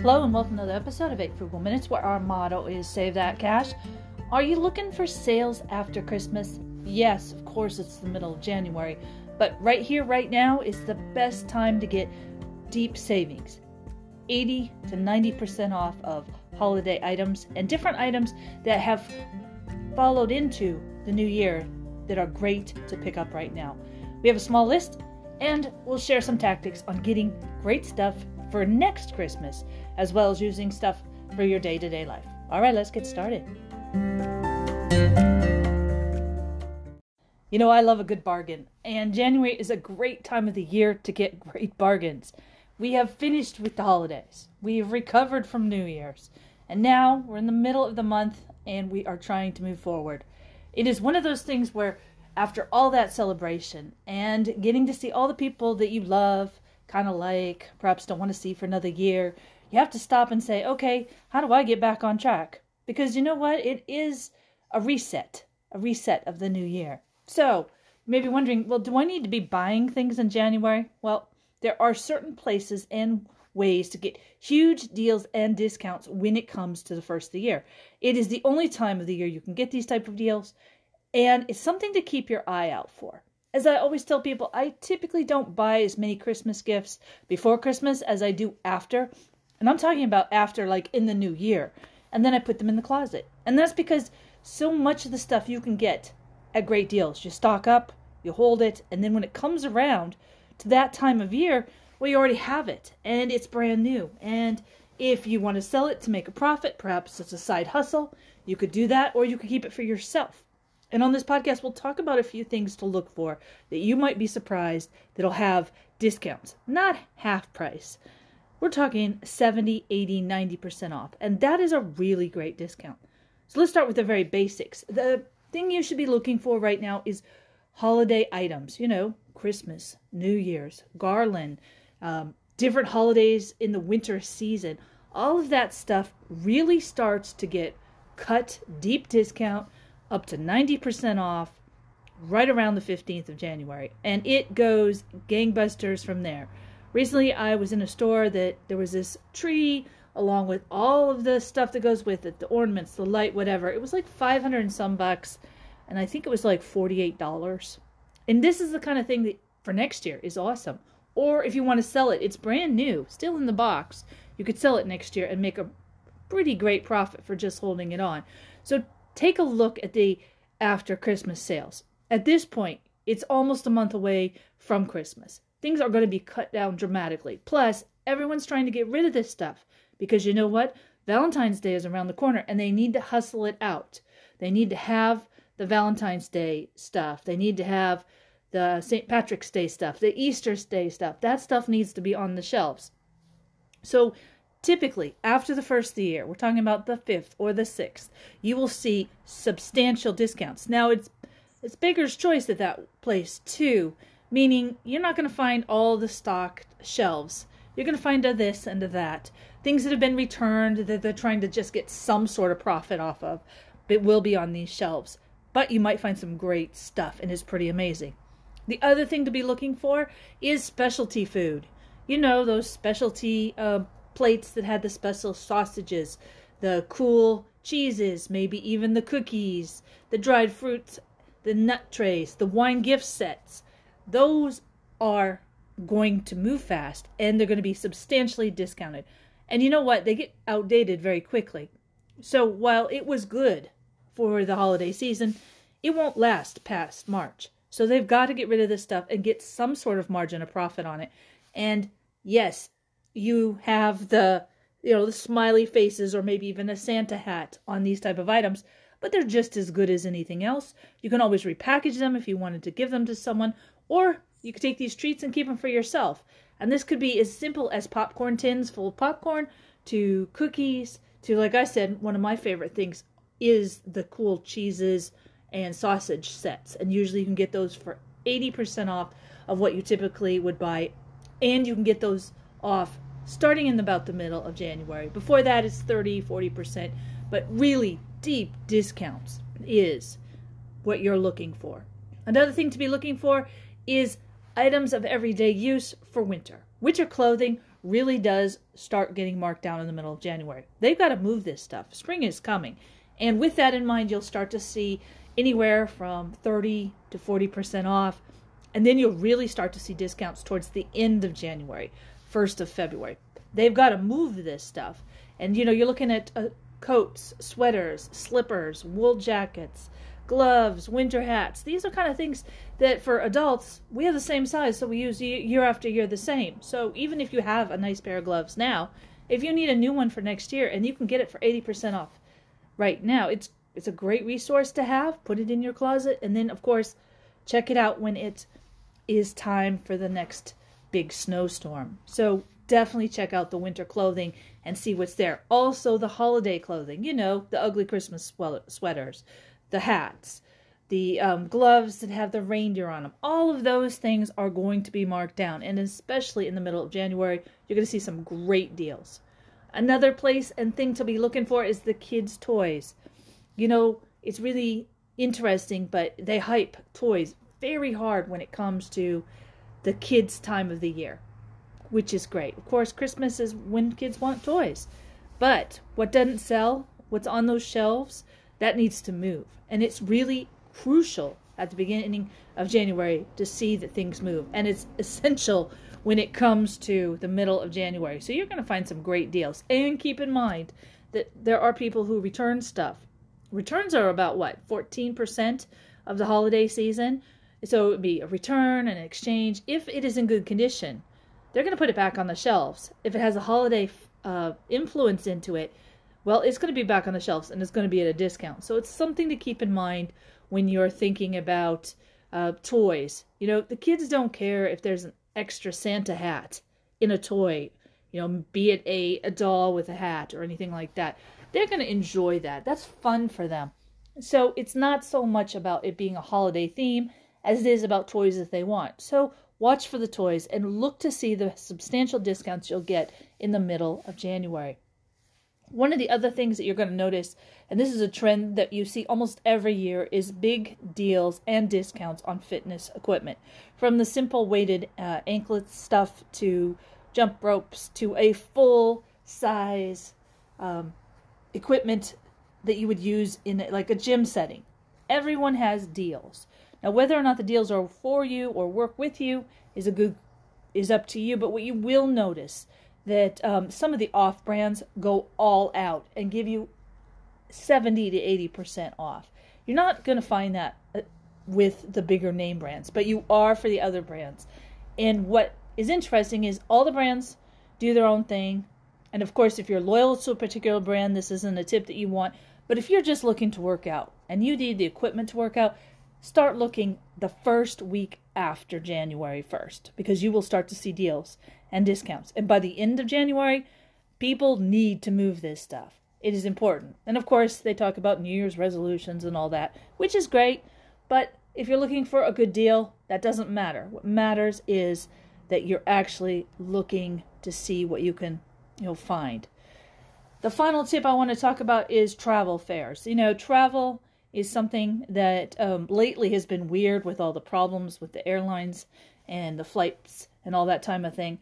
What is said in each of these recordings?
Hello and welcome to another episode of 8 Frugal Minutes where our motto is Save That Cash. Are you looking for sales after Christmas? Yes, of course, it's the middle of January, but right here, right now is the best time to get deep savings 80 to 90% off of holiday items and different items that have followed into the new year that are great to pick up right now. We have a small list and we'll share some tactics on getting great stuff for next Christmas, as well as using stuff for your day to day life. All right, let's get started. You know, I love a good bargain, and January is a great time of the year to get great bargains. We have finished with the holidays, we have recovered from New Year's, and now we're in the middle of the month and we are trying to move forward. It is one of those things where, after all that celebration and getting to see all the people that you love, kind of like, perhaps don't want to see for another year, you have to stop and say, okay, how do I get back on track? Because you know what? It is a reset, a reset of the new year. So, you may be wondering, well, do I need to be buying things in January? Well, there are certain places and ways to get huge deals and discounts when it comes to the first of the year. It is the only time of the year you can get these type of deals, and it's something to keep your eye out for. As I always tell people, I typically don't buy as many Christmas gifts before Christmas as I do after. And I'm talking about after, like in the new year. And then I put them in the closet. And that's because so much of the stuff you can get at great deals. You stock up, you hold it, and then when it comes around to that time of year, well, you already have it and it's brand new. And if you want to sell it to make a profit, perhaps it's a side hustle, you could do that or you could keep it for yourself. And on this podcast, we'll talk about a few things to look for that you might be surprised that'll have discounts, not half price. We're talking 70, 80, 90% off. And that is a really great discount. So let's start with the very basics. The thing you should be looking for right now is holiday items, you know, Christmas, New Year's, garland, um, different holidays in the winter season. All of that stuff really starts to get cut deep discount up to 90% off right around the 15th of January. And it goes gangbusters from there. Recently, I was in a store that there was this tree along with all of the stuff that goes with it the ornaments, the light, whatever. It was like 500 and some bucks. And I think it was like $48. And this is the kind of thing that for next year is awesome. Or if you want to sell it, it's brand new, still in the box. You could sell it next year and make a pretty great profit for just holding it on. So take a look at the after Christmas sales. At this point, it's almost a month away from Christmas. Things are going to be cut down dramatically. Plus, everyone's trying to get rid of this stuff because you know what? Valentine's Day is around the corner and they need to hustle it out. They need to have the Valentine's Day stuff. They need to have the St. Patrick's Day stuff, the Easter Day stuff. That stuff needs to be on the shelves. So typically, after the first of the year, we're talking about the 5th or the 6th, you will see substantial discounts. Now, it's it's Baker's choice at that place too, meaning you're not going to find all the stocked shelves. You're going to find a this and a that. Things that have been returned that they're trying to just get some sort of profit off of. It will be on these shelves. But you might find some great stuff and it's pretty amazing. The other thing to be looking for is specialty food. You know, those specialty uh, plates that had the special sausages, the cool cheeses, maybe even the cookies, the dried fruits, the nut trays, the wine gift sets. Those are going to move fast and they're going to be substantially discounted. And you know what? They get outdated very quickly. So while it was good for the holiday season, it won't last past March. So they've got to get rid of this stuff and get some sort of margin of profit on it. And yes, you have the you know the smiley faces or maybe even a Santa hat on these type of items, but they're just as good as anything else. You can always repackage them if you wanted to give them to someone, or you could take these treats and keep them for yourself. And this could be as simple as popcorn tins full of popcorn to cookies to like I said, one of my favorite things is the cool cheeses and sausage sets. And usually you can get those for 80% off of what you typically would buy. And you can get those off starting in about the middle of January. Before that, it's 30, 40%. But really deep discounts is what you're looking for. Another thing to be looking for is items of everyday use for winter. Winter clothing really does start getting marked down in the middle of January. They've got to move this stuff. Spring is coming. And with that in mind, you'll start to see anywhere from 30 to 40% off. And then you'll really start to see discounts towards the end of January, 1st of February. They've got to move this stuff. And you know, you're looking at uh, coats, sweaters, slippers, wool jackets, gloves, winter hats. These are kind of things that for adults, we have the same size, so we use year after year the same. So even if you have a nice pair of gloves now, if you need a new one for next year and you can get it for 80% off right now, it's it's a great resource to have. Put it in your closet and then of course, check it out when it is time for the next big snowstorm. So definitely check out the winter clothing and see what's there. Also the holiday clothing, you know, the ugly Christmas sweaters, the hats, the um, gloves that have the reindeer on them. All of those things are going to be marked down, and especially in the middle of January, you're going to see some great deals. Another place and thing to be looking for is the kids' toys. You know, it's really interesting, but they hype toys very hard when it comes to the kids' time of the year, which is great. Of course, Christmas is when kids want toys. But what doesn't sell, what's on those shelves, that needs to move. And it's really crucial at the beginning of January to see that things move. And it's essential when it comes to the middle of January. So you're going to find some great deals. And keep in mind that there are people who return stuff. Returns are about what? 14% of the holiday season. So it would be a return and an exchange. If it is in good condition, they're going to put it back on the shelves. If it has a holiday uh, influence into it, well, it's going to be back on the shelves and it's going to be at a discount. So it's something to keep in mind when you're thinking about uh, toys. You know, the kids don't care if there's an extra Santa hat in a toy, you know, be it a, a doll with a hat or anything like that. They're going to enjoy that. That's fun for them. So it's not so much about it being a holiday theme as it is about toys that they want. So watch for the toys and look to see the substantial discounts you'll get in the middle of January. One of the other things that you're going to notice, and this is a trend that you see almost every year, is big deals and discounts on fitness equipment. From the simple weighted uh, anklet stuff to jump ropes to a full size um, equipment that you would use in like a gym setting. Everyone has deals. Now, whether or not the deals are for you or work with you is a good is up to you. But what you will notice that um, some of the off brands go all out and give you 70 to 80% off. You're not going to find that uh, with the bigger name brands, but you are for the other brands. And what is interesting is all the brands do their own thing. And of course, if you're loyal to a particular brand, this isn't a tip that you want. But if you're just looking to work out and you need the equipment to work out, start looking the first week after January 1st because you will start to see deals and discounts. And by the end of January, people need to move this stuff. It is important. And of course, they talk about New Year's resolutions and all that, which is great. But if you're looking for a good deal, that doesn't matter. What matters is that you're actually looking to see what you can, you know, find. The final tip I want to talk about is travel fares. You know, travel is something that um, lately has been weird with all the problems with the airlines and the flights and all that time of thing.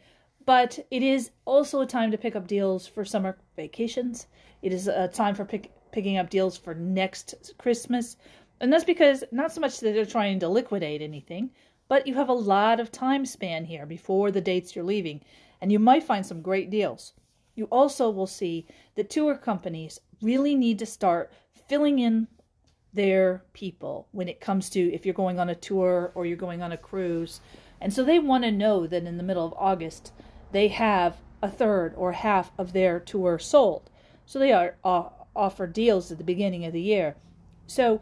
But it is also a time to pick up deals for summer vacations. It is a time for pick, picking up deals for next Christmas. And that's because not so much that they're trying to liquidate anything, but you have a lot of time span here before the dates you're leaving, and you might find some great deals. You also will see that tour companies really need to start filling in their people when it comes to if you're going on a tour or you're going on a cruise. And so they want to know that in the middle of August they have a third or half of their tour sold. So they are uh, offer deals at the beginning of the year. So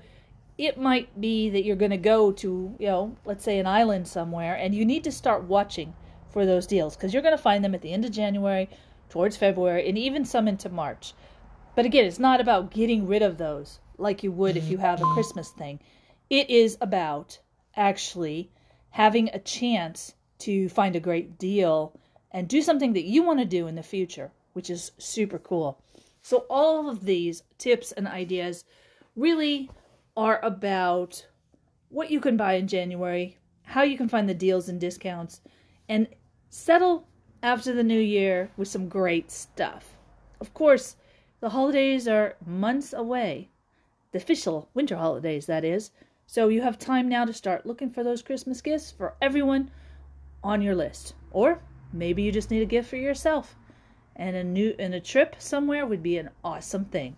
it might be that you're going to go to, you know, let's say an island somewhere and you need to start watching for those deals because you're going to find them at the end of January, towards February, and even some into March. But again, it's not about getting rid of those like you would if you have a mm-hmm. Christmas thing. It is about actually having a chance to find a great deal and do something that you want to do in the future, which is super cool. So, all of these tips and ideas really are about what you can buy in January, how you can find the deals and discounts, and settle after the new year with some great stuff. Of course, the holidays are months away. The official winter holidays, that is. So you have time now to start looking for those Christmas gifts for everyone on your list. Or maybe you just need a gift for yourself. And a new and a trip somewhere would be an awesome thing.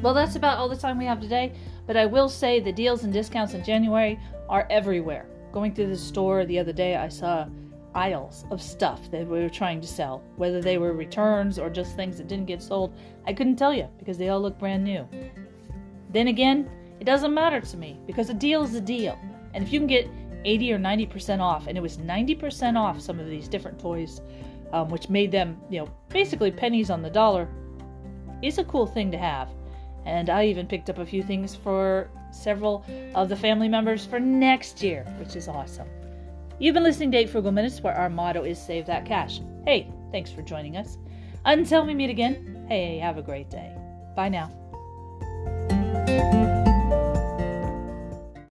Well, that's about all the time we have today, but I will say the deals and discounts in January are everywhere. Going through the store the other day, I saw of stuff that we were trying to sell. Whether they were returns or just things that didn't get sold, I couldn't tell you because they all look brand new. Then again, it doesn't matter to me because a deal is a deal. And if you can get 80 or 90% off, and it was 90% off some of these different toys, um, which made them, you know, basically pennies on the dollar, is a cool thing to have. And I even picked up a few things for several of the family members for next year, which is awesome. You've been listening to 8 Frugal Minutes, where our motto is Save That Cash. Hey, thanks for joining us. Until we meet again, hey, have a great day. Bye now.